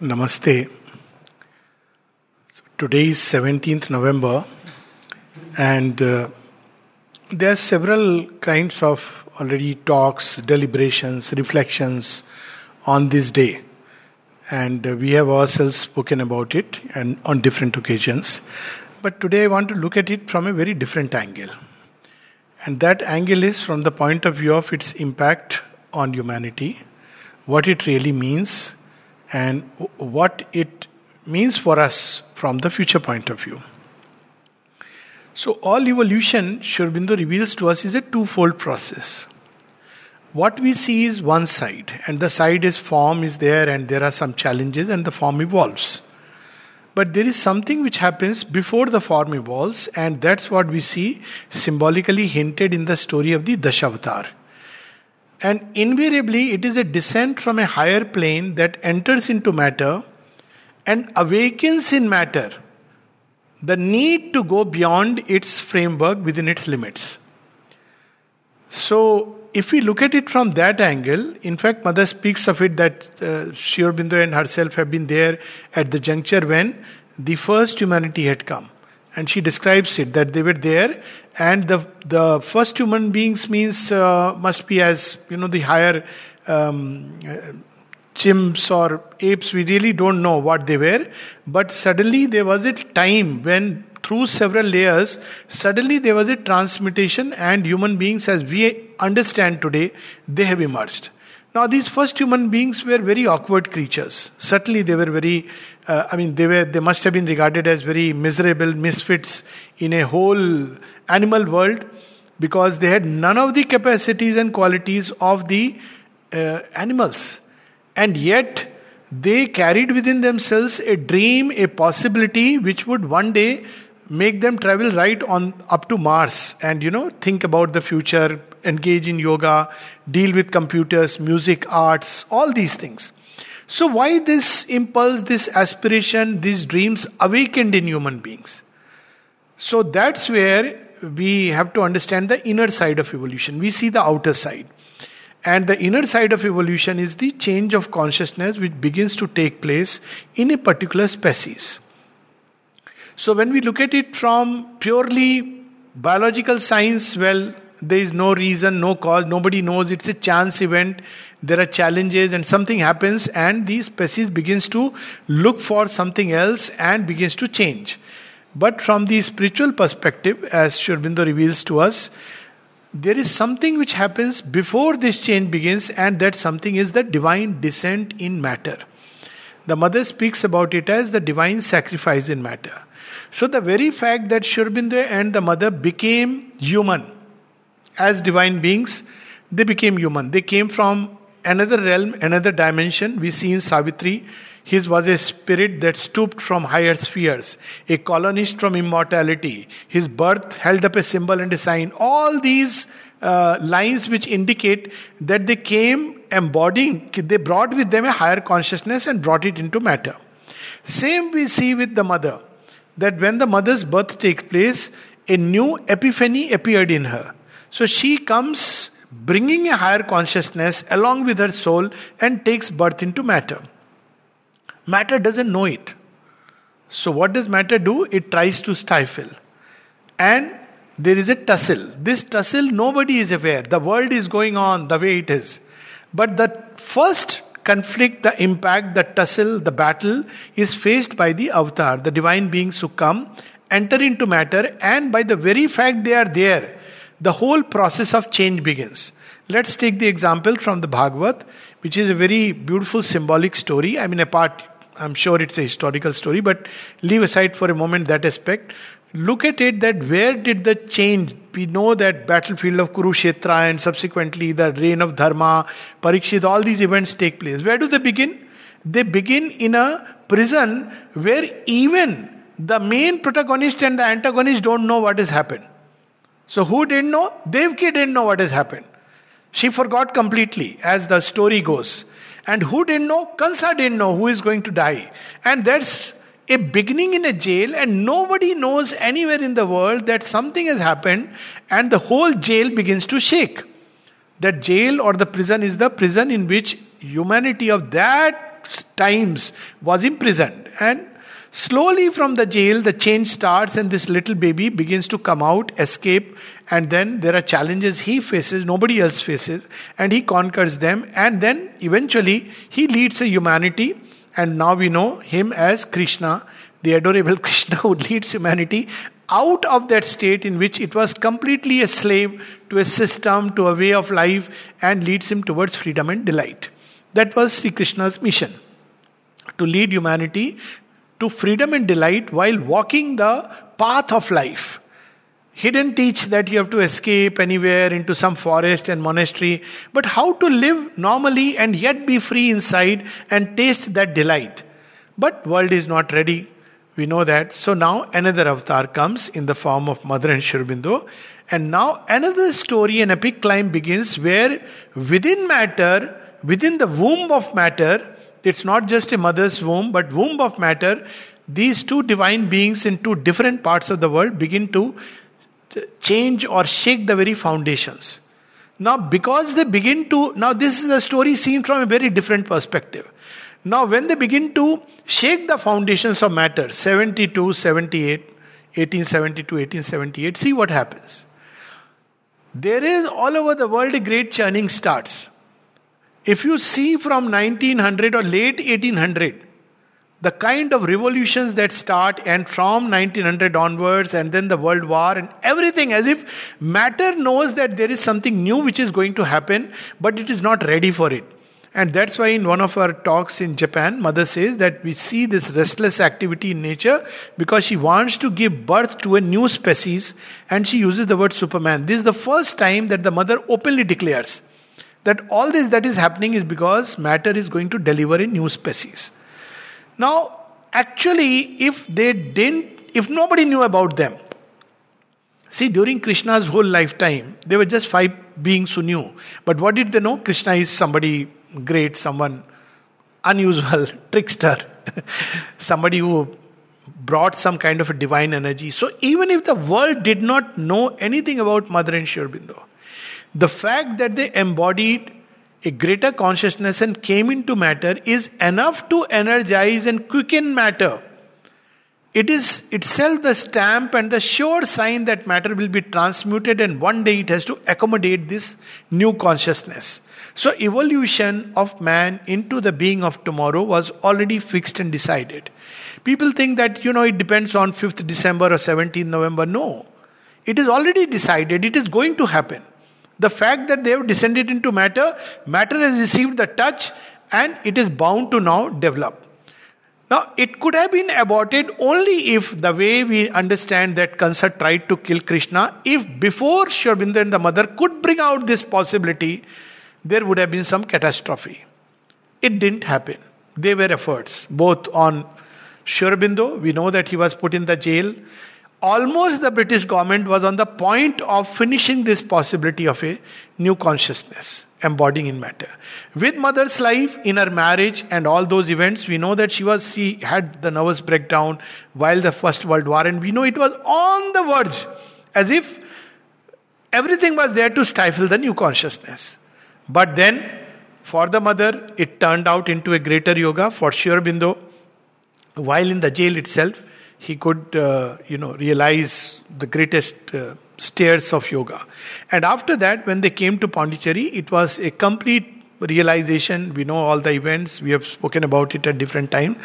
Namaste. So today is 17th November, and uh, there are several kinds of already talks, deliberations, reflections on this day. And uh, we have ourselves spoken about it and on different occasions. But today I want to look at it from a very different angle. And that angle is from the point of view of its impact on humanity, what it really means, and what it means for us from the future point of view. So, all evolution, Sri Aurobindo reveals to us, is a twofold process. What we see is one side, and the side is form is there, and there are some challenges, and the form evolves. But there is something which happens before the form evolves, and that's what we see symbolically hinted in the story of the Dashavatar. And invariably, it is a descent from a higher plane that enters into matter and awakens in matter the need to go beyond its framework within its limits. So, if we look at it from that angle, in fact, Mother speaks of it that uh, Sri Aurobindo and herself have been there at the juncture when the first humanity had come. And she describes it that they were there and the the first human beings means uh, must be as you know the higher um, chimps or apes we really don't know what they were. But suddenly there was a time when through several layers suddenly there was a transmutation and human beings as we understand today they have emerged now these first human beings were very awkward creatures certainly they were very uh, i mean they were they must have been regarded as very miserable misfits in a whole animal world because they had none of the capacities and qualities of the uh, animals. And yet, they carried within themselves a dream, a possibility which would one day make them travel right on up to Mars and you know think about the future, engage in yoga, deal with computers, music, arts, all these things. So why this impulse, this aspiration, these dreams awakened in human beings? So that's where we have to understand the inner side of evolution. We see the outer side. And the inner side of evolution is the change of consciousness which begins to take place in a particular species. So, when we look at it from purely biological science, well, there is no reason, no cause, nobody knows, it's a chance event. There are challenges, and something happens, and the species begins to look for something else and begins to change. But from the spiritual perspective, as Sri Aurobindo reveals to us, there is something which happens before this change begins, and that something is the divine descent in matter. The mother speaks about it as the divine sacrifice in matter. So, the very fact that Sri Aurobindo and the mother became human as divine beings, they became human. They came from another realm, another dimension. We see in Savitri his was a spirit that stooped from higher spheres, a colonist from immortality. His birth held up a symbol and a sign. All these uh, lines which indicate that they came embodying, they brought with them a higher consciousness and brought it into matter. Same we see with the mother, that when the mother's birth takes place, a new epiphany appeared in her. So she comes bringing a higher consciousness along with her soul and takes birth into matter. Matter doesn't know it. So, what does matter do? It tries to stifle. And there is a tussle. This tussle, nobody is aware. The world is going on the way it is. But the first conflict, the impact, the tussle, the battle is faced by the avatar, the divine beings who come, enter into matter, and by the very fact they are there, the whole process of change begins. Let's take the example from the Bhagavad, which is a very beautiful symbolic story. I mean, apart I'm sure it's a historical story, but leave aside for a moment that aspect. Look at it that where did the change? We know that battlefield of Kurukshetra and subsequently the reign of Dharma, Parikshit, all these events take place. Where do they begin? They begin in a prison where even the main protagonist and the antagonist don't know what has happened. So who didn't know? Devki didn't know what has happened. She forgot completely as the story goes. And who didn't know? Kansa didn't know who is going to die. And that's a beginning in a jail, and nobody knows anywhere in the world that something has happened, and the whole jail begins to shake. That jail or the prison is the prison in which humanity of that times was imprisoned. And slowly from the jail, the change starts, and this little baby begins to come out, escape, and then there are challenges he faces, nobody else faces, and he conquers them. And then eventually, he leads a humanity, and now we know him as Krishna, the adorable Krishna who leads humanity out of that state in which it was completely a slave to a system, to a way of life, and leads him towards freedom and delight. That was Sri Krishna's mission to lead humanity to freedom and delight while walking the path of life. He didn't teach that you have to escape anywhere into some forest and monastery, but how to live normally and yet be free inside and taste that delight. But world is not ready. We know that. So now another avatar comes in the form of Mother and Sri Aurobindo. And now another story, an epic climb begins where within matter, within the womb of matter, it's not just a mother's womb, but womb of matter, these two divine beings in two different parts of the world begin to change or shake the very foundations. Now, because they begin to, now this is a story seen from a very different perspective. Now, when they begin to shake the foundations of matter, 72, 78, 1872, 1878, see what happens. There is all over the world a great churning starts. If you see from 1900 or late 1800, the kind of revolutions that start and from 1900 onwards and then the world war and everything as if matter knows that there is something new which is going to happen but it is not ready for it. And that's why in one of our talks in japan mother says that we see this restless activity in nature because she wants to give birth to a new species and she uses the word superman. This is the first time that the mother openly declares that all this that is happening is because matter is going to deliver a new species now, actually, if they didn't, if nobody knew about them, see, during Krishna's whole lifetime, there were just five beings who knew. But what did they know? Krishna is somebody great, someone unusual, trickster, somebody who brought some kind of a divine energy. So, even if the world did not know anything about Mother and Sri Aurobindo, the fact that they embodied a greater consciousness and came into matter is enough to energize and quicken matter. It is itself the stamp and the sure sign that matter will be transmuted and one day it has to accommodate this new consciousness. So, evolution of man into the being of tomorrow was already fixed and decided. People think that, you know, it depends on 5th December or 17th November. No. It is already decided, it is going to happen. The fact that they have descended into matter, matter has received the touch and it is bound to now develop. Now, it could have been aborted only if the way we understand that Kansa tried to kill Krishna, if before Sri and the mother could bring out this possibility, there would have been some catastrophe. It didn't happen. There were efforts, both on Sri we know that he was put in the jail almost the British government was on the point of finishing this possibility of a new consciousness embodying in matter. With mother's life, in her marriage, and all those events, we know that she was she had the nervous breakdown while the First World War, and we know it was on the verge, as if everything was there to stifle the new consciousness. But then, for the mother, it turned out into a greater yoga. For Sri Aurobindo, while in the jail itself, he could, uh, you know, realize the greatest uh, stairs of yoga. And after that, when they came to Pondicherry, it was a complete realization. We know all the events, we have spoken about it at different times.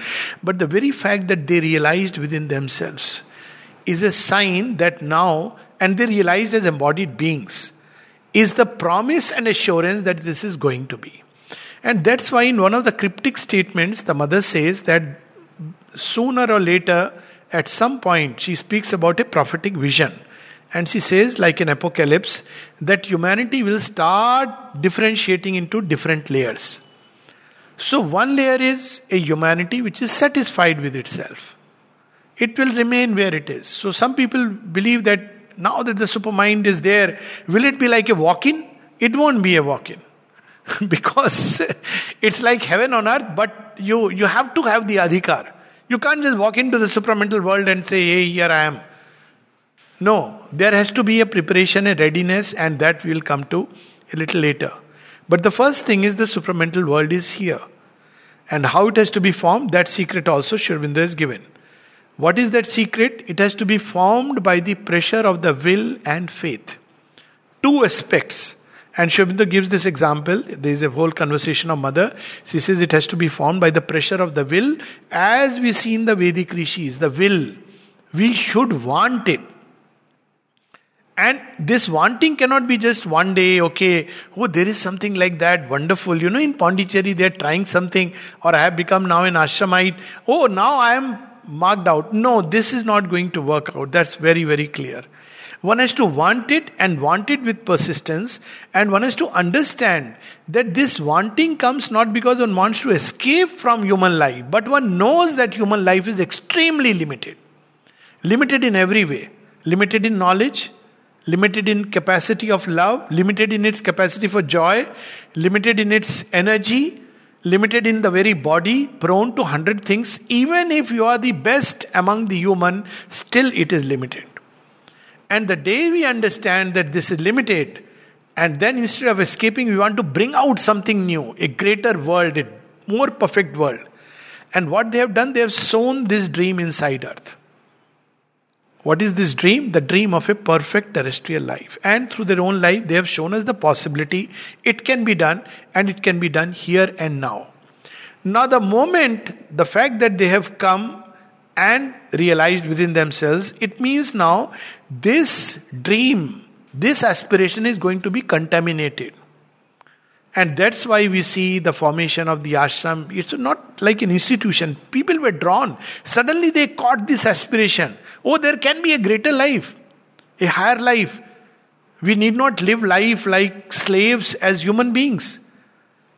But the very fact that they realized within themselves is a sign that now, and they realized as embodied beings, is the promise and assurance that this is going to be. And that's why, in one of the cryptic statements, the mother says that sooner or later, at some point, she speaks about a prophetic vision. And she says, like an apocalypse, that humanity will start differentiating into different layers. So, one layer is a humanity which is satisfied with itself. It will remain where it is. So, some people believe that now that the supermind is there, will it be like a walk in? It won't be a walk in. because it's like heaven on earth, but you, you have to have the adhikar. You can't just walk into the supramental world and say, hey, here I am. No, there has to be a preparation, a readiness, and that we will come to a little later. But the first thing is the supramental world is here. And how it has to be formed, that secret also Aurobindo is given. What is that secret? It has to be formed by the pressure of the will and faith. Two aspects. And Sri Aurobindo gives this example. There is a whole conversation of mother. She says it has to be formed by the pressure of the will, as we see in the Vedic rishis, the will. We should want it. And this wanting cannot be just one day, okay, oh, there is something like that, wonderful. You know, in Pondicherry, they're trying something, or I have become now an ashramite. Oh, now I am marked out. No, this is not going to work out. That's very, very clear. One has to want it and want it with persistence, and one has to understand that this wanting comes not because one wants to escape from human life, but one knows that human life is extremely limited. Limited in every way. Limited in knowledge, limited in capacity of love, limited in its capacity for joy, limited in its energy, limited in the very body, prone to hundred things. Even if you are the best among the human, still it is limited. And the day we understand that this is limited, and then instead of escaping, we want to bring out something new, a greater world, a more perfect world. And what they have done, they have sown this dream inside earth. What is this dream? The dream of a perfect terrestrial life. And through their own life, they have shown us the possibility it can be done, and it can be done here and now. Now, the moment, the fact that they have come and realized within themselves, it means now this dream, this aspiration is going to be contaminated. And that's why we see the formation of the ashram. It's not like an institution. People were drawn. Suddenly they caught this aspiration. Oh, there can be a greater life, a higher life. We need not live life like slaves as human beings.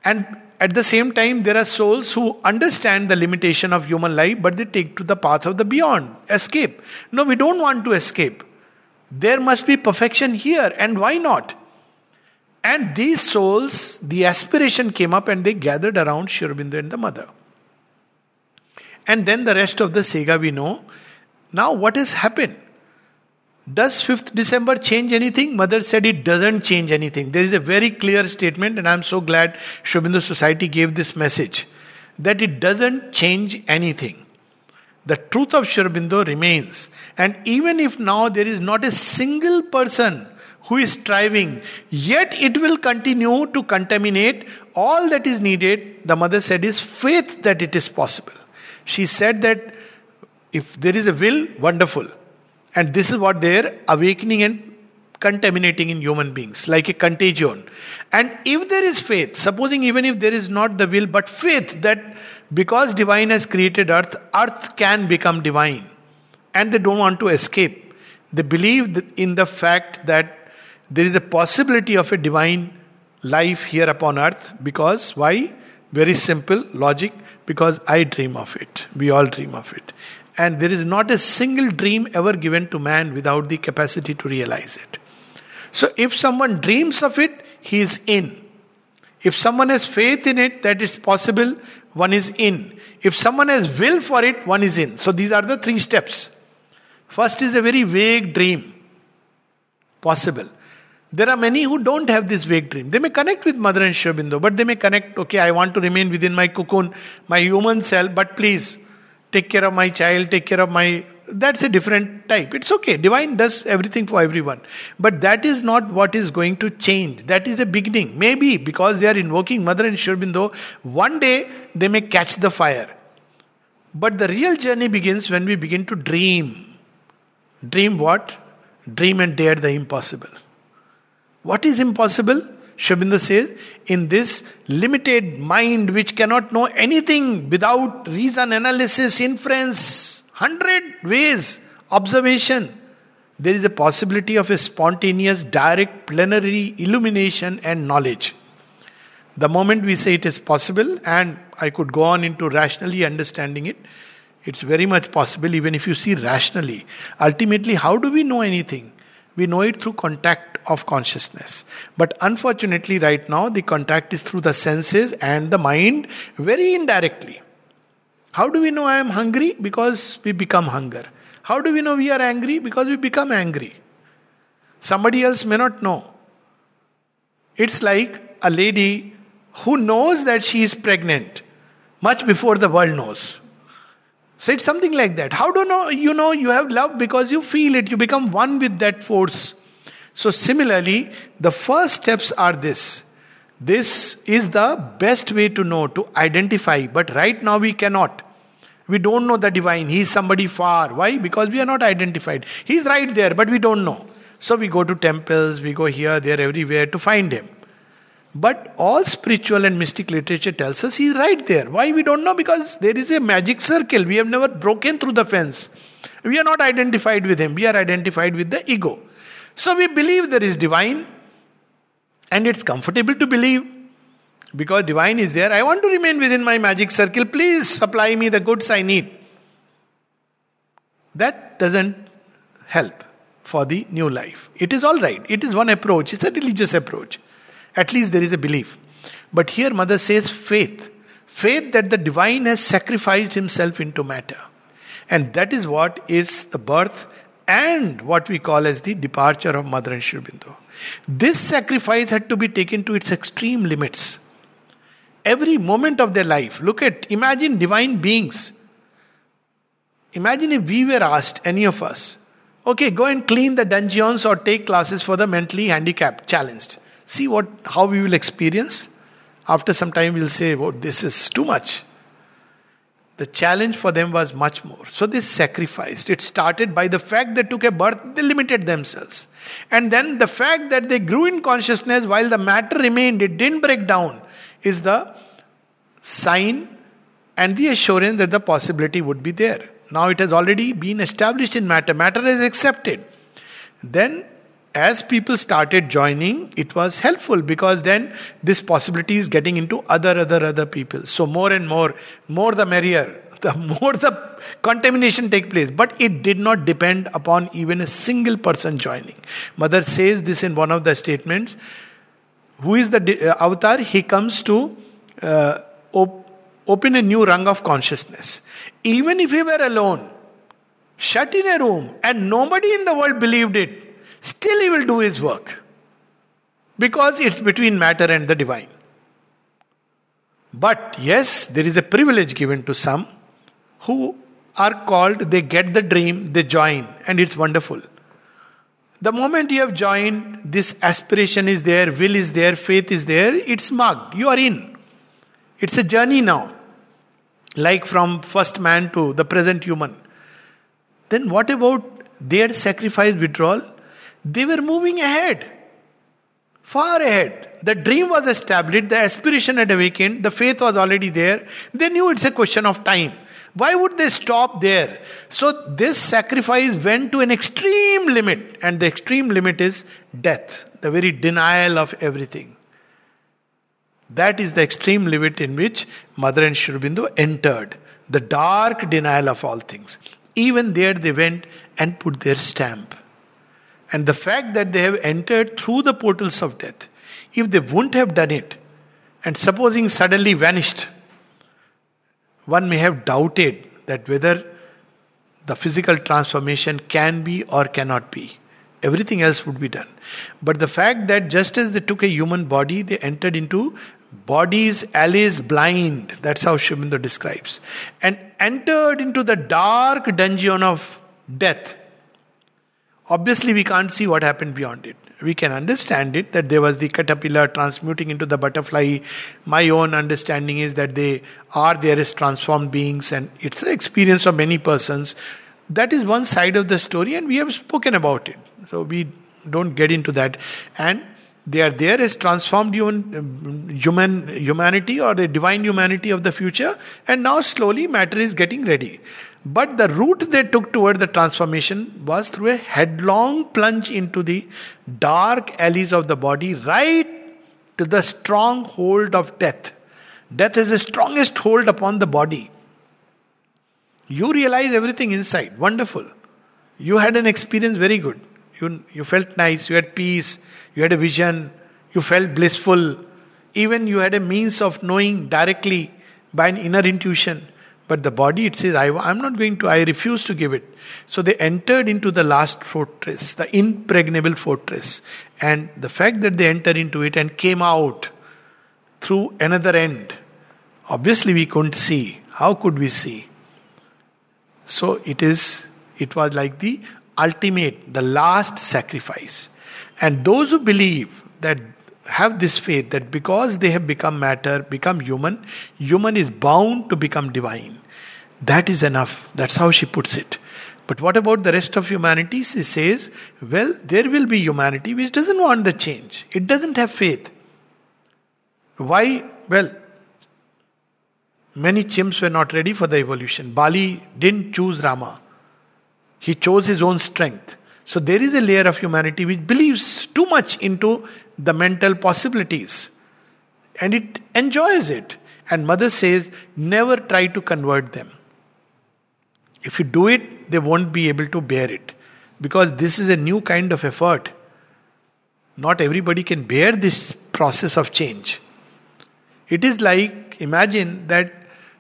And at the same time, there are souls who understand the limitation of human life, but they take to the path of the beyond, escape. No, we don't want to escape. There must be perfection here, and why not? And these souls, the aspiration came up and they gathered around Sri Aurobindo and the mother. And then the rest of the Sega we know. Now, what has happened? Does 5th December change anything? Mother said it doesn't change anything. There is a very clear statement, and I'm so glad Sri Aurobindo Society gave this message that it doesn't change anything. The truth of Sri remains. And even if now there is not a single person who is striving, yet it will continue to contaminate. All that is needed, the mother said, is faith that it is possible. She said that if there is a will, wonderful. And this is what they're awakening and contaminating in human beings, like a contagion. And if there is faith, supposing even if there is not the will, but faith that because divine has created earth, earth can become divine. And they don't want to escape. They believe in the fact that there is a possibility of a divine life here upon earth because why? Very simple logic because I dream of it. We all dream of it. And there is not a single dream ever given to man without the capacity to realize it. So if someone dreams of it, he is in. If someone has faith in it that it's possible, one is in. If someone has will for it, one is in. So these are the three steps. First is a very vague dream. Possible. There are many who don't have this vague dream. They may connect with Mother and Sri Aurobindo, but they may connect, okay, I want to remain within my cocoon, my human self, but please take care of my child, take care of my. That's a different type. It's okay. Divine does everything for everyone. But that is not what is going to change. That is a beginning. Maybe because they are invoking Mother and Sri Aurobindo, one day they may catch the fire. But the real journey begins when we begin to dream. Dream what? Dream and dare the impossible. What is impossible? Sri Aurobindo says, in this limited mind which cannot know anything without reason, analysis, inference, hundred ways, observation, there is a possibility of a spontaneous, direct, plenary illumination and knowledge. The moment we say it is possible, and I could go on into rationally understanding it, it's very much possible, even if you see rationally. Ultimately, how do we know anything? We know it through contact of consciousness. But unfortunately, right now, the contact is through the senses and the mind very indirectly. How do we know I am hungry? Because we become hunger. How do we know we are angry? Because we become angry. Somebody else may not know. It's like a lady who knows that she is pregnant. much before the world knows. So it's something like that. How do you know you know you have love? Because you feel it, you become one with that force. So similarly, the first steps are this. This is the best way to know, to identify, but right now we cannot. We don't know the divine. He is somebody far. Why? Because we are not identified. He is right there, but we don't know. So we go to temples, we go here, there, everywhere to find him. But all spiritual and mystic literature tells us he's right there. Why we don't know? Because there is a magic circle. We have never broken through the fence. We are not identified with him. We are identified with the ego. So we believe there is divine, and it's comfortable to believe because divine is there. I want to remain within my magic circle. Please supply me the goods I need. That doesn't help for the new life. It is all right. It is one approach. It's a religious approach. At least there is a belief. But here, Mother says faith. Faith that the divine has sacrificed himself into matter. And that is what is the birth and what we call as the departure of Mother and Sri This sacrifice had to be taken to its extreme limits. Every moment of their life, look at, imagine divine beings. Imagine if we were asked, any of us, okay, go and clean the dungeons or take classes for the mentally handicapped, challenged. See what how we will experience. After some time, we'll say, "Oh, this is too much." The challenge for them was much more. So they sacrificed. It started by the fact they took a birth, they limited themselves. And then the fact that they grew in consciousness while the matter remained, it didn't break down, is the sign and the assurance that the possibility would be there. Now it has already been established in matter. Matter is accepted. Then as people started joining, it was helpful because then this possibility is getting into other, other, other people. So more and more, more the merrier. The more the contamination take place. But it did not depend upon even a single person joining. Mother says this in one of the statements. Who is the uh, avatar? He comes to uh, op- open a new rung of consciousness. Even if he were alone, shut in a room, and nobody in the world believed it, Still, he will do his work because it's between matter and the divine. But yes, there is a privilege given to some who are called, they get the dream, they join, and it's wonderful. The moment you have joined, this aspiration is there, will is there, faith is there, it's marked. You are in. It's a journey now. Like from first man to the present human. Then what about their sacrifice withdrawal? They were moving ahead, far ahead. The dream was established, the aspiration had awakened, the faith was already there. They knew it's a question of time. Why would they stop there? So, this sacrifice went to an extreme limit, and the extreme limit is death, the very denial of everything. That is the extreme limit in which Mother and Sri entered, the dark denial of all things. Even there, they went and put their stamp. And the fact that they have entered through the portals of death, if they wouldn't have done it, and supposing suddenly vanished, one may have doubted that whether the physical transformation can be or cannot be. Everything else would be done. But the fact that just as they took a human body, they entered into bodies alleys blind. That's how Sri describes. And entered into the dark dungeon of death Obviously, we can't see what happened beyond it. We can understand it that there was the caterpillar transmuting into the butterfly. My own understanding is that they are there as transformed beings, and it's the experience of many persons. That is one side of the story, and we have spoken about it. So we don't get into that. And they are there as transformed human, human humanity or the divine humanity of the future, and now slowly matter is getting ready. But the route they took toward the transformation was through a headlong plunge into the dark alleys of the body, right to the stronghold of death. Death is the strongest hold upon the body. You realize everything inside. Wonderful. You had an experience very good. You, you felt nice, you had peace, you had a vision, you felt blissful. Even you had a means of knowing directly by an inner intuition. But the body, it says, I, am not going to, I refuse to give it. So they entered into the last fortress, the impregnable fortress. And the fact that they entered into it and came out through another end Obviously, we couldn't see. How could we see? So it is. It was like the ultimate, the last sacrifice. And those who believe that have this faith that because they have become matter, become human, human is bound to become divine. That is enough. That's how she puts it. But what about the rest of humanity? She says, well, there will be humanity which doesn't want the change. It doesn't have faith. Why? Well, many chimps were not ready for the evolution. Bali didn't choose Rama, he chose his own strength. So there is a layer of humanity which believes too much into the mental possibilities and it enjoys it. And mother says, never try to convert them. If you do it, they won't be able to bear it. Because this is a new kind of effort. Not everybody can bear this process of change. It is like, imagine that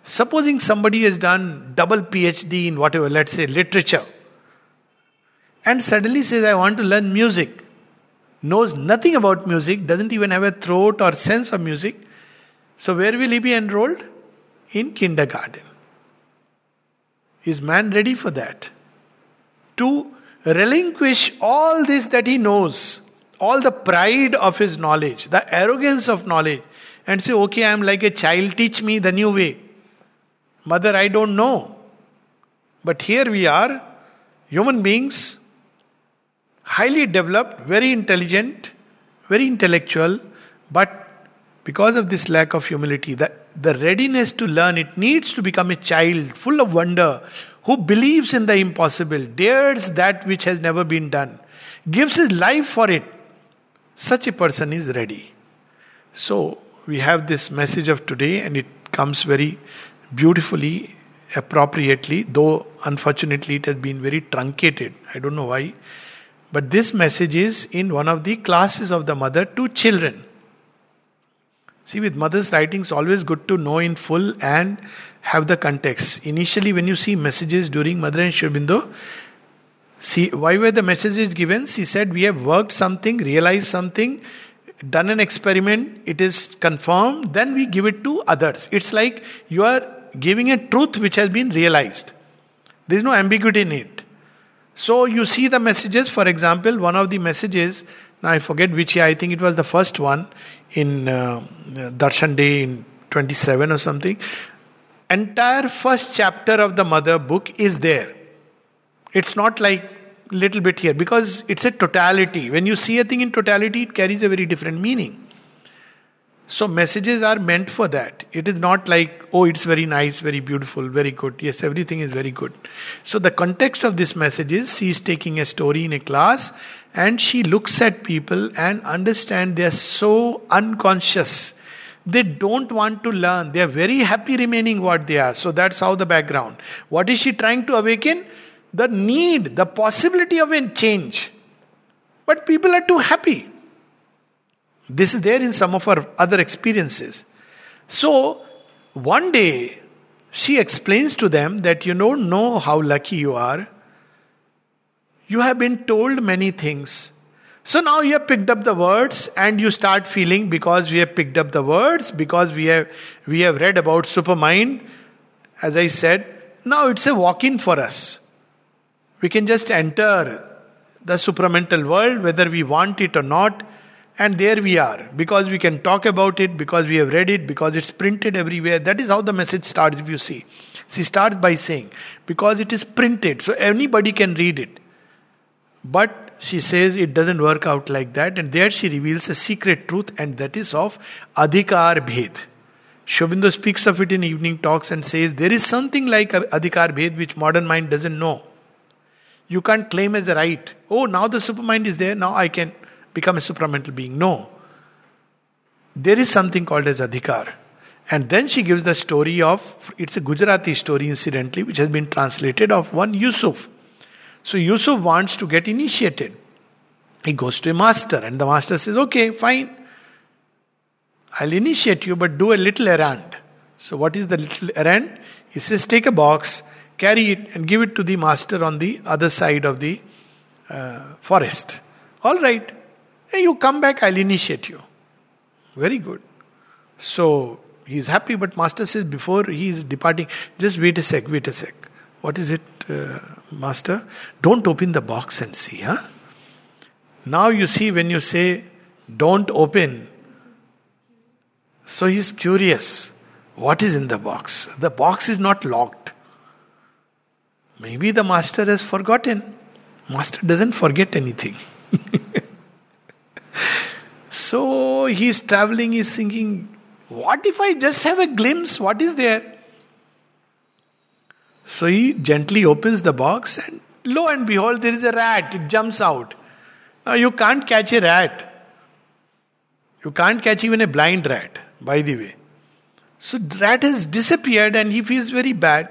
supposing somebody has done double PhD in whatever, let's say literature, and suddenly says, I want to learn music, knows nothing about music, doesn't even have a throat or sense of music. So, where will he be enrolled? In kindergarten. Is man ready for that? To relinquish all this that he knows, all the pride of his knowledge, the arrogance of knowledge, and say, Okay, I am like a child, teach me the new way. Mother, I don't know. But here we are, human beings, highly developed, very intelligent, very intellectual, but because of this lack of humility, the, the readiness to learn, it needs to become a child full of wonder, who believes in the impossible, dares that which has never been done, gives his life for it. Such a person is ready. So, we have this message of today, and it comes very beautifully, appropriately, though unfortunately it has been very truncated. I don't know why. But this message is in one of the classes of the mother to children. See, with mother's writings, always good to know in full and have the context. Initially, when you see messages during Mother and Sri Aurobindo, see why were the messages given? She said, We have worked something, realized something, done an experiment, it is confirmed, then we give it to others. It's like you are giving a truth which has been realized. There is no ambiguity in it. So you see the messages, for example, one of the messages, now I forget which year, I think it was the first one in uh, Darshan Day in 27 or something. Entire first chapter of the Mother book is there. It's not like little bit here because it's a totality. When you see a thing in totality, it carries a very different meaning. So, messages are meant for that. It is not like, oh, it's very nice, very beautiful, very good. Yes, everything is very good. So, the context of this message is she is taking a story in a class and she looks at people and understand they are so unconscious. They don't want to learn. They are very happy remaining what they are. So, that's how the background. What is she trying to awaken? The need, the possibility of a change. But people are too happy. This is there in some of our other experiences. So, one day, she explains to them that you don't know how lucky you are. You have been told many things. So now you have picked up the words and you start feeling because we have picked up the words, because we have we have read about supermind, as I said, now it's a walk-in for us. We can just enter the supramental world, whether we want it or not and there we are, because we can talk about it, because we have read it, because it's printed everywhere. That is how the message starts, if you see. She starts by saying, because it is printed, so anybody can read it. But she says it doesn't work out like that, and there she reveals a secret truth, and that is of Adhikar Bhed. Sri Aurobindo speaks of it in evening talks and says there is something like Adhikar Bhed which modern mind doesn't know. You can't claim as a right. Oh, now the supermind is there, now I can become a supramental being. No. There is something called as adhikar. And then she gives the story of, it's a Gujarati story incidentally, which has been translated of one Yusuf. So Yusuf wants to get initiated. He goes to a master, and the master says, Okay, fine. I'll initiate you, but do a little errand. So, what is the little errand? He says, Take a box, carry it, and give it to the master on the other side of the uh, forest. All right. Hey, you come back, I'll initiate you. Very good. So He's happy, but Master says before he is departing, just wait a sec, wait a sec. What is it, uh, Master? Don't open the box and see, huh? Now you see when you say, don't open, so he's curious. What is in the box? The box is not locked. Maybe the master has forgotten. Master doesn't forget anything. So he's traveling, he's thinking, what if I just have a glimpse? What is there? So he gently opens the box, and lo and behold, there is a rat. It jumps out. Now you can't catch a rat. You can't catch even a blind rat, by the way. So rat has disappeared and he feels very bad.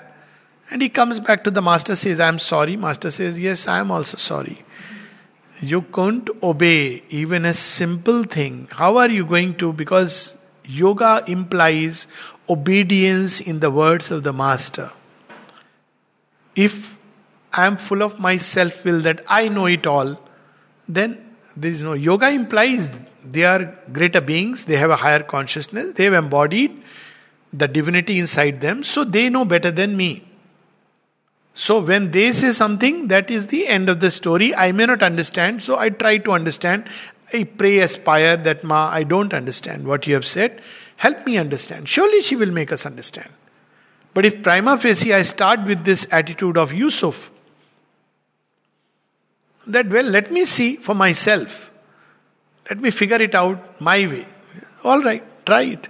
And he comes back to the master, says, I'm sorry. Master says, Yes, I am also sorry. You can't obey even a simple thing. How are you going to? Because yoga implies obedience in the words of the master. If I am full of my self will that I know it all, then there is no. Yoga implies they are greater beings, they have a higher consciousness, they have embodied the divinity inside them, so they know better than me. So when they say something, that is the end of the story. I may not understand, so I try to understand. I pray, aspire that Ma, I don't understand what you have said. Help me understand. Surely she will make us understand. But if prima facie I start with this attitude of Yusuf, that well, let me see for myself. Let me figure it out my way. All right, try it.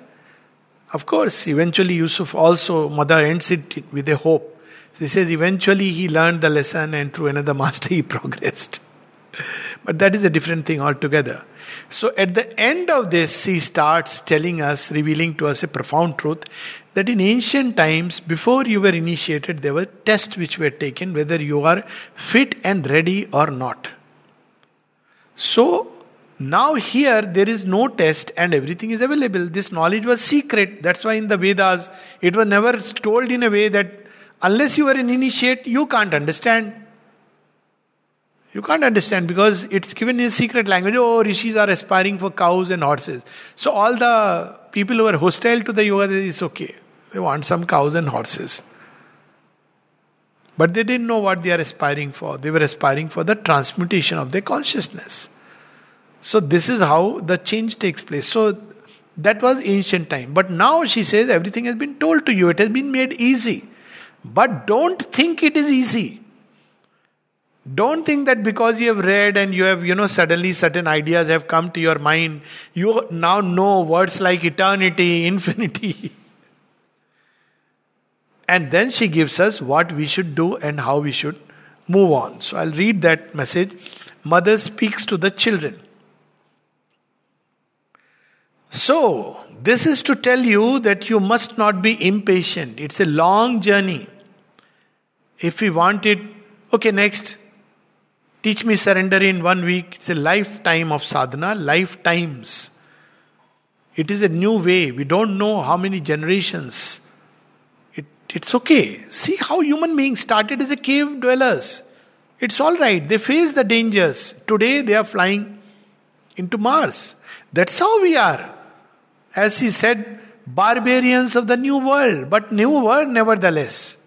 Of course, eventually Yusuf also, mother ends it with a hope. She says eventually he learned the lesson and through another master he progressed. But that is a different thing altogether. So at the end of this, he starts telling us, revealing to us a profound truth that in ancient times, before you were initiated, there were tests which were taken whether you are fit and ready or not. So now here there is no test and everything is available. This knowledge was secret. That's why in the Vedas it was never told in a way that unless you are an initiate, you can't understand. You can't understand because it's given in secret language. Oh, rishis are aspiring for cows and horses. So all the people who are hostile to the yoga, it's okay. They want some cows and horses. But they didn't know what they are aspiring for. They were aspiring for the transmutation of their consciousness. So this is how the change takes place. So that was ancient time. But now she says everything has been told to you. It has been made easy. But don't think it is easy. Don't think that because you have read and you have, you know, suddenly certain ideas have come to your mind, you now know words like eternity, infinity. And then she gives us what we should do and how we should move on. So I'll read that message. Mother speaks to the children. So, this is to tell you that you must not be impatient. It's a long journey. If we want it, okay, next, teach me surrender in one week. It's a lifetime of sadhana, lifetimes. It is a new way. We don't know how many generations It, it's okay. See how human beings started as a cave dwellers. It's all right. They face the dangers. Today they are flying into Mars. That's how we are. As he said, barbarians of the new world, but new world nevertheless.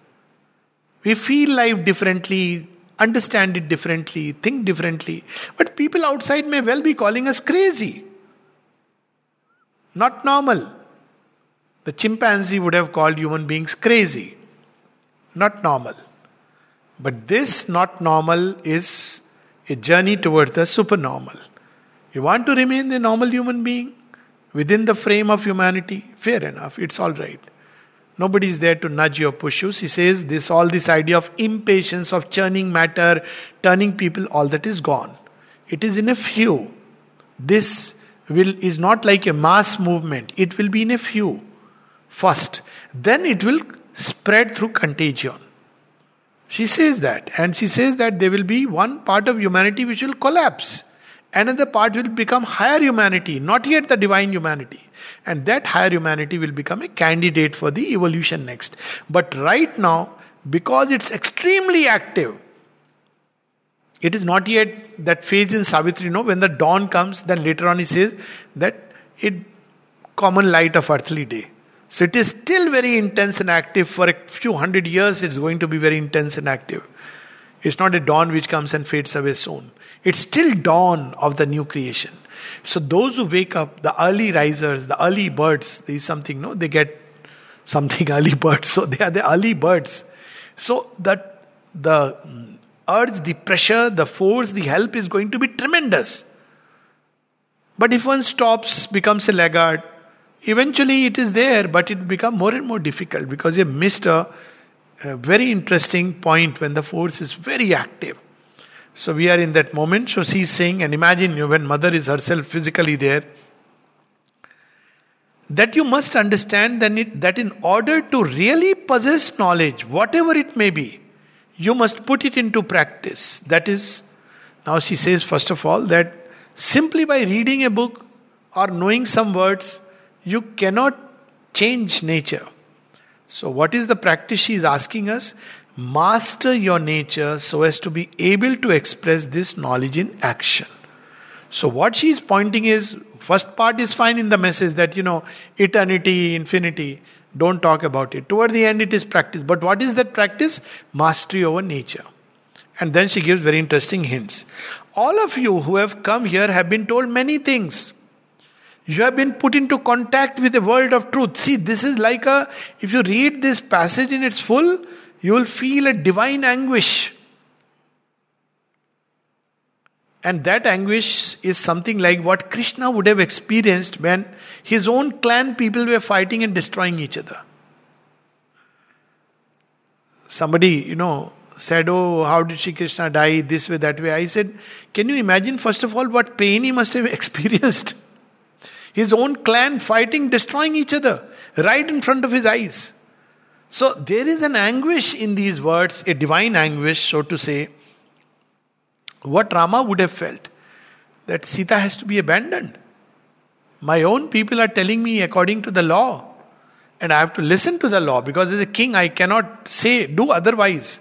We feel life differently, understand it differently, think differently. But people outside may well be calling us crazy. Not normal. The chimpanzee would have called human beings crazy, not normal. But this not normal is a journey towards the supernormal. You want to remain a normal human being within the frame of humanity? Fair enough, it's all right. Nobody is there to nudge you or push you. She says this all this idea of impatience, of churning matter, turning people, all that is gone. It is in a few. This will is not like a mass movement. It will be in a few first. Then it will spread through contagion. She says that. And she says that there will be one part of humanity which will collapse. Another part will become higher humanity, not yet the divine humanity. And that higher humanity will become a candidate for the evolution next. But right now, because it's extremely active, it is not yet that phase in Savitri. No, when the dawn comes, then later on he says that it common light of earthly day. So it is still very intense and active. For a few hundred years, it's going to be very intense and active. It's not a dawn which comes and fades away soon. It's still dawn of the new creation. So those who wake up, the early risers, the early birds, there is something, no, they get something early birds. So they are the early birds. So that the urge, the pressure, the force, the help is going to be tremendous. But if one stops, becomes a laggard, eventually it is there, but it become more and more difficult because you missed a, a very interesting point when the force is very active. So we are in that moment. So she's saying, and imagine you when mother is herself physically there, that you must understand that, it, that in order to really possess knowledge, whatever it may be, you must put it into practice. That is, now she says, first of all, that simply by reading a book or knowing some words, you cannot change nature. So, what is the practice she is asking us? Master your nature so as to be able to express this knowledge in action. So, what she is pointing is first part is fine in the message that you know, eternity, infinity, don't talk about it. Toward the end, it is practice. But what is that practice? Mastery over nature. And then she gives very interesting hints. All of you who have come here have been told many things. You have been put into contact with the world of truth. See, this is like a, if you read this passage in its full, you will feel a divine anguish. And that anguish is something like what Krishna would have experienced when his own clan people were fighting and destroying each other. Somebody, you know, said, Oh, how did Sri Krishna die this way, that way? I said, Can you imagine, first of all, what pain he must have experienced? His own clan fighting, destroying each other right in front of his eyes. So there is an anguish in these words, a divine anguish, so to say. What Rama would have felt that Sita has to be abandoned. My own people are telling me according to the law, and I have to listen to the law because as a king I cannot say, do otherwise.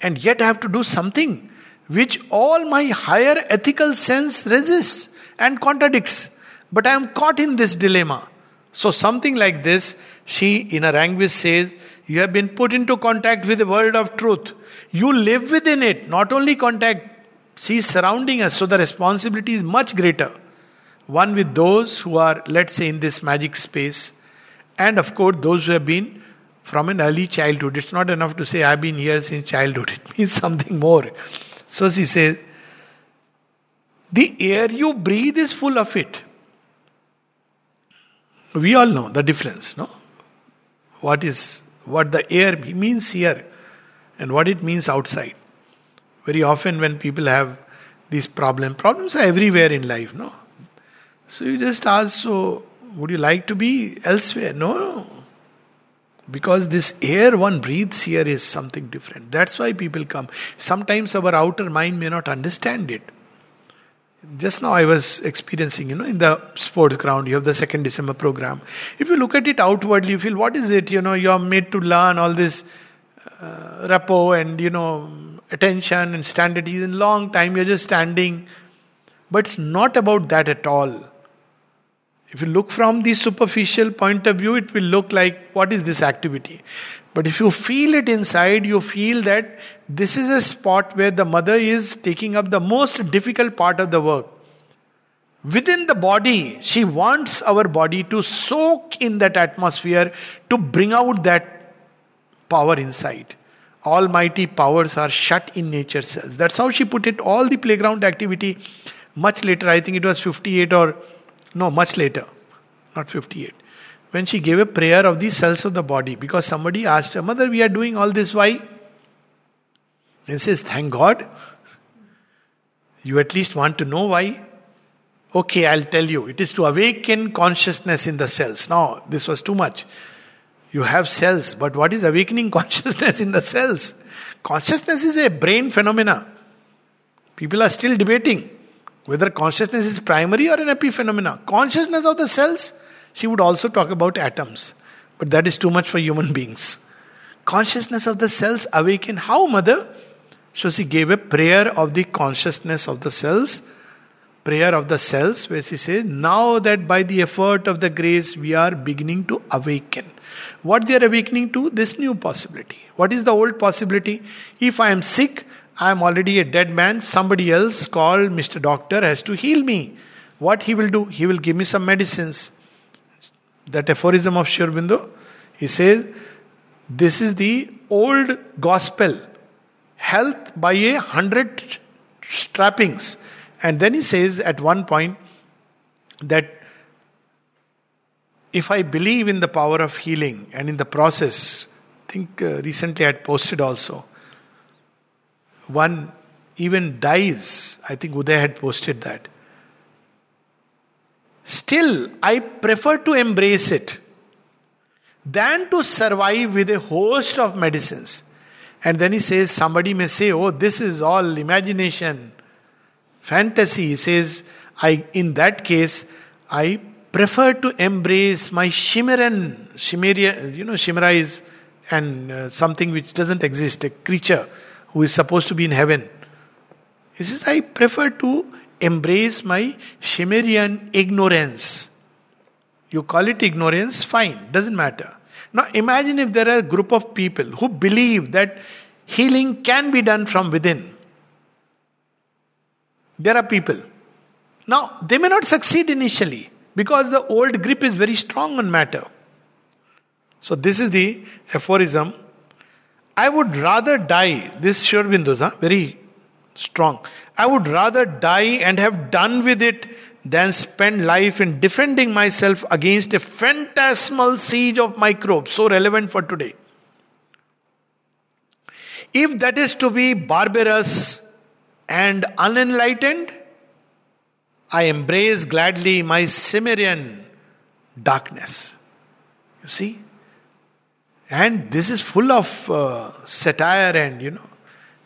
And yet I have to do something which all my higher ethical sense resists and contradicts. But I am caught in this dilemma. So, something like this, she in her anguish says, you have been put into contact with the world of truth. You live within it, not only contact, see surrounding us, so the responsibility is much greater. One with those who are, let's say, in this magic space, and of course, those who have been from an early childhood. It's not enough to say, I've been here since childhood, it means something more. So she says, the air you breathe is full of it. We all know the difference, no? What is what the air means here and what it means outside. Very often, when people have these problems, problems are everywhere in life, no? So you just ask, so would you like to be elsewhere? No, no. Because this air one breathes here is something different. That's why people come. Sometimes our outer mind may not understand it. Just now I was experiencing, you know, in the sports ground, you have the second December program. If you look at it outwardly, you feel, what is it? You know, you are made to learn all this uh, repos and, you know, attention and standard. In long time, you're just standing. But it's not about that at all. If you look from the superficial point of view, it will look like, what is this activity? But if you feel it inside, you feel that this is a spot where the mother is taking up the most difficult part of the work. Within the body, she wants our body to soak in that atmosphere to bring out that power inside. Almighty powers are shut in nature cells. That's how she put it. All the playground activity, much later, I think it was 58 or no, much later, not 58 when she gave a prayer of the cells of the body because somebody asked her, Mother, we are doing all this, why? And says, Thank God. You at least want to know why? Okay, I'll tell you. It is to awaken consciousness in the cells. Now, this was too much. You have cells, but what is awakening consciousness in the cells? Consciousness is a brain phenomena. People are still debating whether consciousness is primary or an epiphenomena. Consciousness of the cells she would also talk about atoms, but that is too much for human beings. Consciousness of the cells awaken. How, mother? So she gave a prayer of the consciousness of the cells, prayer of the cells, where she says, Now that by the effort of the grace we are beginning to awaken. What they are awakening to? This new possibility. What is the old possibility? If I am sick, I am already a dead man. Somebody else called Mr. Doctor has to heal me. What he will do? He will give me some medicines. That aphorism of Sri Aurobindo, he says, this is the old gospel. Health by a hundred strappings. And then he says at one point that if I believe in the power of healing and in the process, I think uh, recently I had posted also, one even dies. I think Uday had posted that. Still, I prefer to embrace it than to survive with a host of medicines. And then he says, somebody may say, oh, this is all imagination, fantasy. He says, I, in that case, I prefer to embrace my Shimmerian, Shimmeria, you know, Shimmera is and uh, something which doesn't exist, a creature who is supposed to be in heaven. He says, I prefer to embrace my Shimmerian ignorance. You call it ignorance, fine, doesn't matter. Now imagine if there are a group of people who believe that healing can be done from within. There are people. Now, they may not succeed initially because the old grip is very strong on matter. So, this is the aphorism. I would rather die, this huh? very strong. I would rather die and have done with it than spend life in defending myself against a phantasmal siege of microbes, so relevant for today. If that is to be barbarous and unenlightened, I embrace gladly my Cimmerian darkness. You see? And this is full of uh, satire, and you know,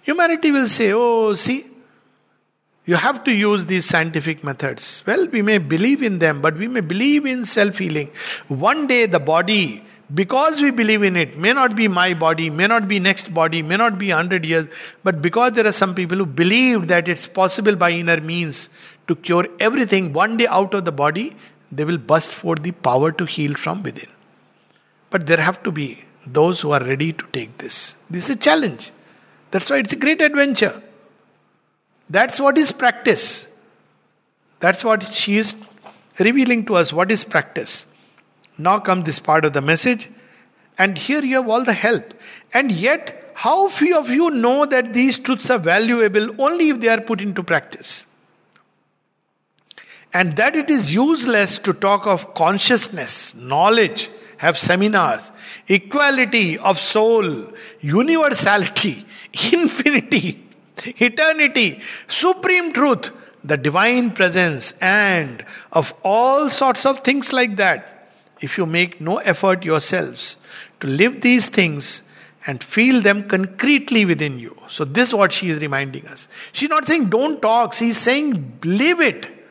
humanity will say, Oh, see, you have to use these scientific methods. Well, we may believe in them, but we may believe in self healing. One day, the body, because we believe in it, may not be my body, may not be next body, may not be 100 years, but because there are some people who believe that it's possible by inner means to cure everything, one day out of the body, they will burst forth the power to heal from within. But there have to be those who are ready to take this. This is a challenge. That's why it's a great adventure. That's what is practice. That's what she is revealing to us. What is practice? Now come this part of the message. And here you have all the help. And yet, how few of you know that these truths are valuable only if they are put into practice? And that it is useless to talk of consciousness, knowledge, have seminars, equality of soul, universality, infinity, eternity, supreme truth, the divine presence, and of all sorts of things like that. If you make no effort yourselves to live these things and feel them concretely within you. So, this is what she is reminding us. She's not saying don't talk, she's saying live it.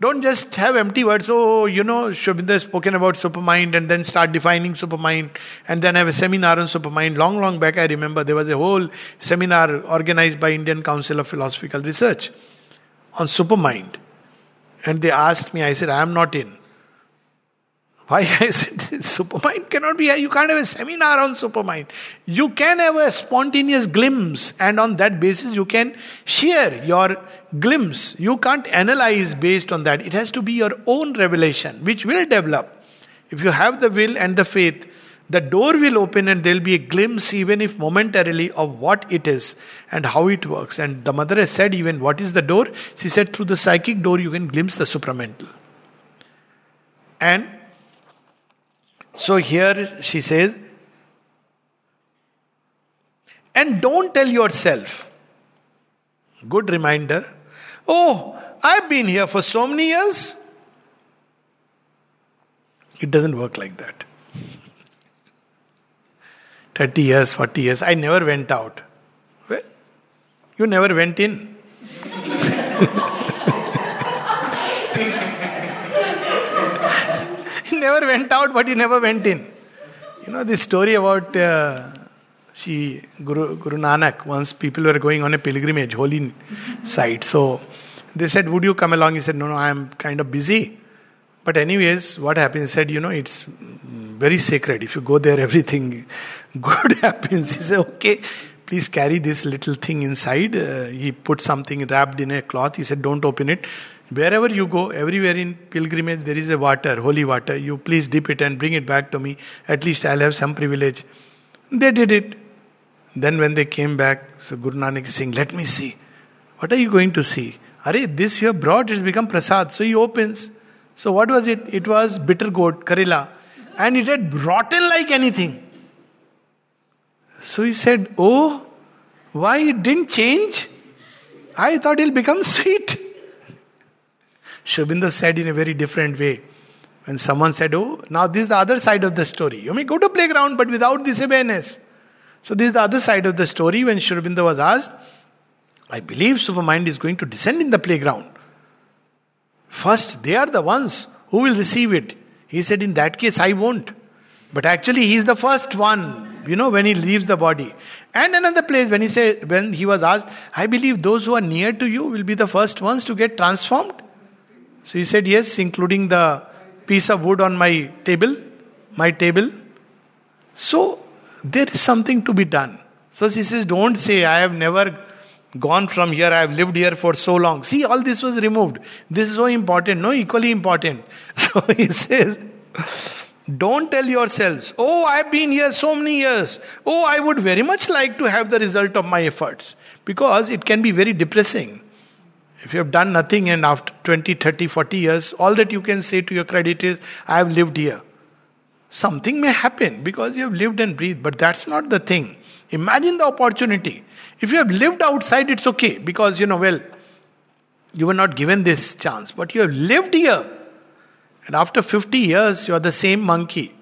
Don't just have empty words. Oh, you know, Sri has spoken about supermind and then start defining supermind and then have a seminar on supermind. Long, long back, I remember there was a whole seminar organized by Indian Council of Philosophical Research on supermind. And they asked me, I said, I am not in. Why? I said, supermind cannot be, you can't have a seminar on supermind. You can have a spontaneous glimpse, and on that basis, you can share your glimpse. You can't analyze based on that. It has to be your own revelation, which will develop. If you have the will and the faith, the door will open and there'll be a glimpse, even if momentarily, of what it is and how it works. And the mother has said, even what is the door? She said, through the psychic door, you can glimpse the supramental. And so here she says, and don't tell yourself, good reminder, Oh, I've been here for so many years. It doesn't work like that. 30 years, 40 years, I never went out. You never went in. you never went out, but you never went in. You know this story about uh, she Guru, Guru Nanak. Once people were going on a pilgrimage, holy site. So they said, Would you come along? He said, No, no, I am kind of busy. But, anyways, what happened? He said, You know, it's very sacred. If you go there, everything good happens. He said, okay, please carry this little thing inside. Uh, he put something wrapped in a cloth. He said, don't open it. Wherever you go, everywhere in pilgrimage, there is a water, holy water. You please dip it and bring it back to me. At least I'll have some privilege. They did it. Then when they came back, so Guru Nanak is saying, let me see. What are you going to see? Are this you have brought, it's become prasad. So he opens. So what was it? It was bitter gourd, Karela. And it had rotten like anything. So he said, Oh, why it didn't change? I thought it'll become sweet. Sri said in a very different way. When someone said, Oh, now this is the other side of the story. You may go to playground, but without this awareness. So this is the other side of the story when Sri Aurobindo was asked, I believe Supermind is going to descend in the playground. First, they are the ones who will receive it. He said, In that case, I won't. But actually, he is the first one, you know, when he leaves the body. And another place, when he said, when he was asked, I believe those who are near to you will be the first ones to get transformed. So he said, Yes, including the piece of wood on my table, my table. So there is something to be done. So he says, Don't say, I have never gone from here, I have lived here for so long. See, all this was removed. This is so important, no, equally important. So he says, don't tell yourselves, oh, I've been here so many years. Oh, I would very much like to have the result of my efforts. Because it can be very depressing. If you have done nothing and after 20, 30, 40 years, all that you can say to your credit is, I have lived here. Something may happen because you have lived and breathed, but that's not the thing. Imagine the opportunity. If you have lived outside, it's okay because you know, well, you were not given this chance, but you have lived here. And after 50 years, you are the same monkey.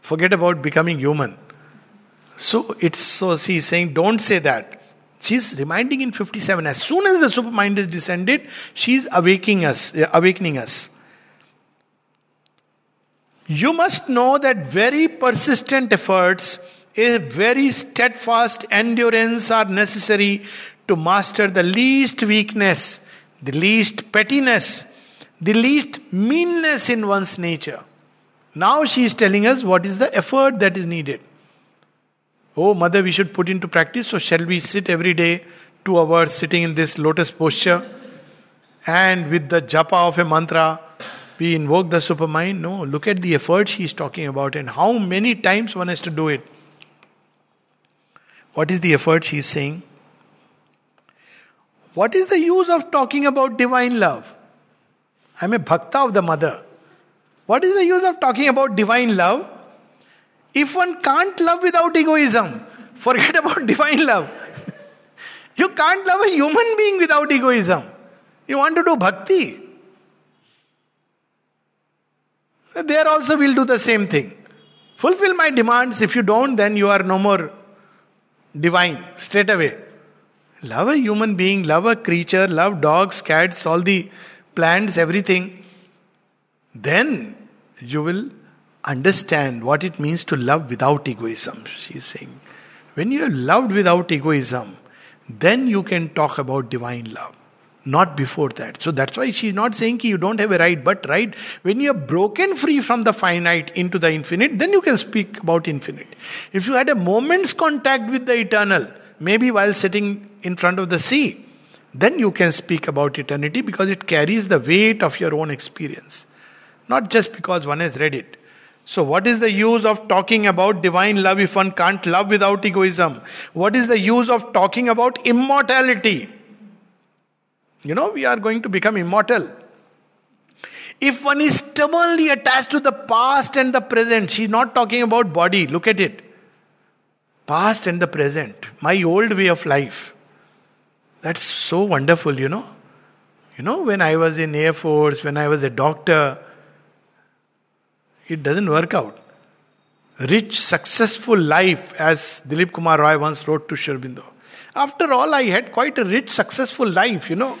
Forget about becoming human. So it's so she's saying, don't say that. She's reminding in 57, as soon as the supermind is descended, she's eh, awakening us, awakening us. You must know that very persistent efforts, a very steadfast endurance are necessary to master the least weakness, the least pettiness, the least meanness in one's nature. Now she is telling us what is the effort that is needed. Oh, mother, we should put into practice. So, shall we sit every day, two hours, sitting in this lotus posture, and with the japa of a mantra, we invoke the supermind. No, look at the effort is talking about and how many times one has to do it. What is the effort he is saying? What is the use of talking about divine love? I'm a bhakta of the mother. What is the use of talking about divine love if one can't love without egoism? Forget about divine love. you can't love a human being without egoism. You want to do bhakti. There also we'll do the same thing. Fulfill my demands. If you don't, then you are no more divine straight away. Love a human being, love a creature, love dogs, cats, all the plants, everything. Then you will understand what it means to love without egoism, she is saying. When you are loved without egoism, then you can talk about divine love not before that. So that's why she's not saying you don't have a right, but right, when you're broken free from the finite into the infinite, then you can speak about infinite. If you had a moment's contact with the eternal, maybe while sitting in front of the sea, then you can speak about eternity because it carries the weight of your own experience. Not just because one has read it. So, what is the use of talking about divine love if one can't love without egoism? What is the use of talking about immortality? You know, we are going to become immortal. If one is stubbornly attached to the past and the present, she's not talking about body, look at it. Past and the present, my old way of life. That's so wonderful, you know. You know, when I was in Air Force, when I was a doctor, it doesn't work out. Rich, successful life, as Dilip Kumar Roy once wrote to Sri Aurobindo. After all, I had quite a rich, successful life, you know.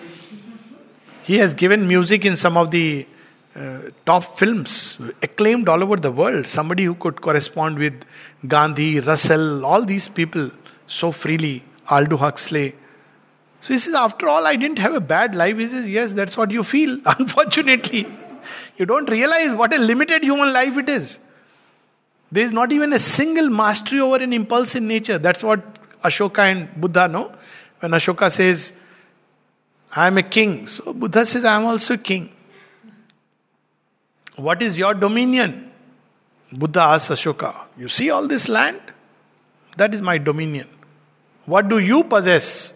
He has given music in some of the uh, top films, acclaimed all over the world. Somebody who could correspond with Gandhi, Russell, all these people so freely, Aldous Huxley. So he says, after all, I didn't have a bad life. He says, yes, that's what you feel, unfortunately. you don't realize what a limited human life it is. There is not even a single mastery over an impulse in nature. That's what Ashoka and Buddha know. When Ashoka says, I am a king, so Buddha says, I am also a king. What is your dominion? Buddha asks Ashoka, You see all this land? That is my dominion. What do you possess?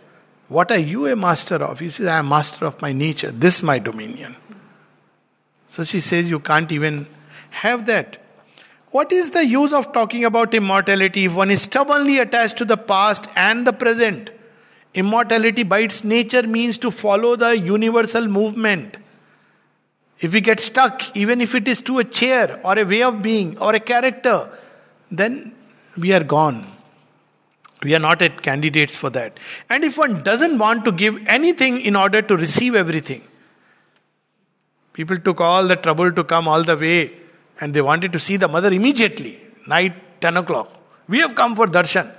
What are you a master of? He says, I am master of my nature. This is my dominion. So she says, You can't even have that. What is the use of talking about immortality if one is stubbornly attached to the past and the present? Immortality by its nature means to follow the universal movement. If we get stuck, even if it is to a chair or a way of being or a character, then we are gone. We are not at candidates for that. And if one doesn't want to give anything in order to receive everything, people took all the trouble to come all the way and they wanted to see the mother immediately, night 10 o'clock. We have come for darshan.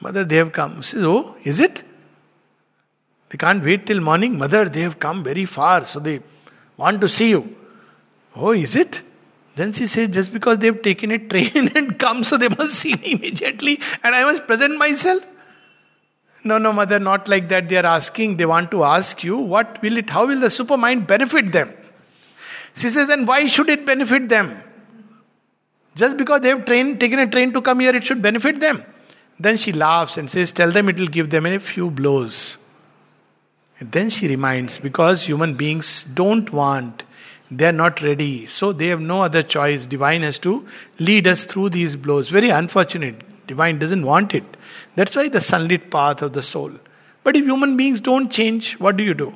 Mother, they have come. Says, Oh, is it? They can't wait till morning. Mother, they have come very far, so they want to see you. Oh, is it? Then she says, just because they've taken a train and come, so they must see me immediately, and I must present myself. No, no, mother, not like that. They are asking, they want to ask you, what will it, how will the supermind benefit them? She says, and why should it benefit them? Just because they have taken a train to come here, it should benefit them. Then she laughs and says, Tell them it will give them a few blows. And then she reminds, because human beings don't want they are not ready. So they have no other choice. Divine has to lead us through these blows. Very unfortunate. Divine doesn't want it. That's why the sunlit path of the soul. But if human beings don't change, what do you do?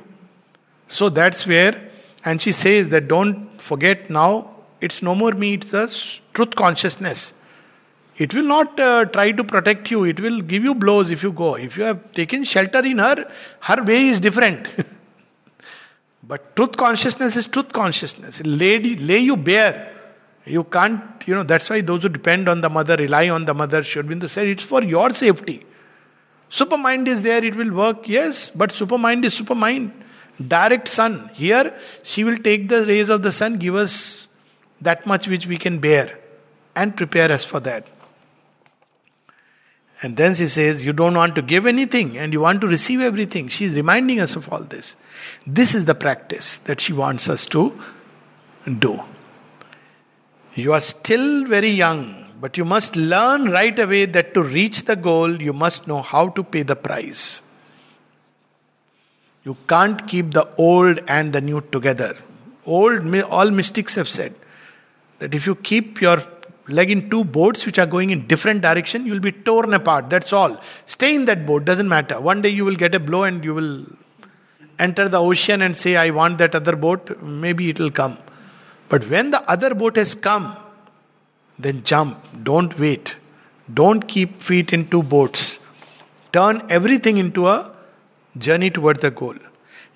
So that's where, and she says that don't forget now, it's no more me, it's the truth consciousness. It will not uh, try to protect you, it will give you blows if you go. If you have taken shelter in her, her way is different. But truth consciousness is truth consciousness. Lay, lay you bare. You can't, you know, that's why those who depend on the mother, rely on the mother, Sri Aurobindo said it's for your safety. Supermind is there, it will work, yes, but supermind is supermind. Direct sun. Here, she will take the rays of the sun, give us that much which we can bear, and prepare us for that. And then she says, You don't want to give anything and you want to receive everything. She's reminding us of all this. This is the practice that she wants us to do. You are still very young, but you must learn right away that to reach the goal, you must know how to pay the price. You can't keep the old and the new together. Old, all mystics have said that if you keep your leg in two boats which are going in different direction, you will be torn apart. That's all. Stay in that boat, doesn't matter. One day you will get a blow and you will enter the ocean and say, I want that other boat, maybe it will come. But when the other boat has come, then jump. Don't wait. Don't keep feet in two boats. Turn everything into a journey toward the goal.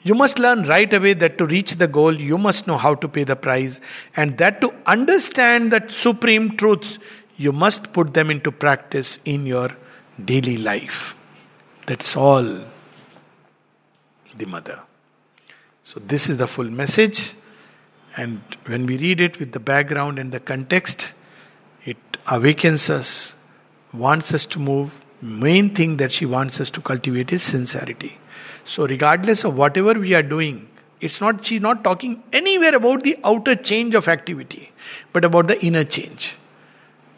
You must learn right away that to reach the goal, you must know how to pay the price, and that to understand that supreme truths, you must put them into practice in your daily life. That's all the mother. So, this is the full message, and when we read it with the background and the context, it awakens us, wants us to move. Main thing that she wants us to cultivate is sincerity. So, regardless of whatever we are doing, it's not she's not talking anywhere about the outer change of activity, but about the inner change.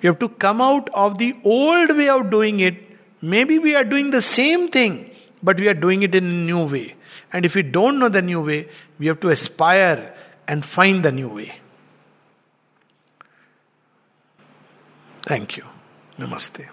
We have to come out of the old way of doing it. Maybe we are doing the same thing, but we are doing it in a new way. And if we don't know the new way, we have to aspire and find the new way. Thank you. Namaste.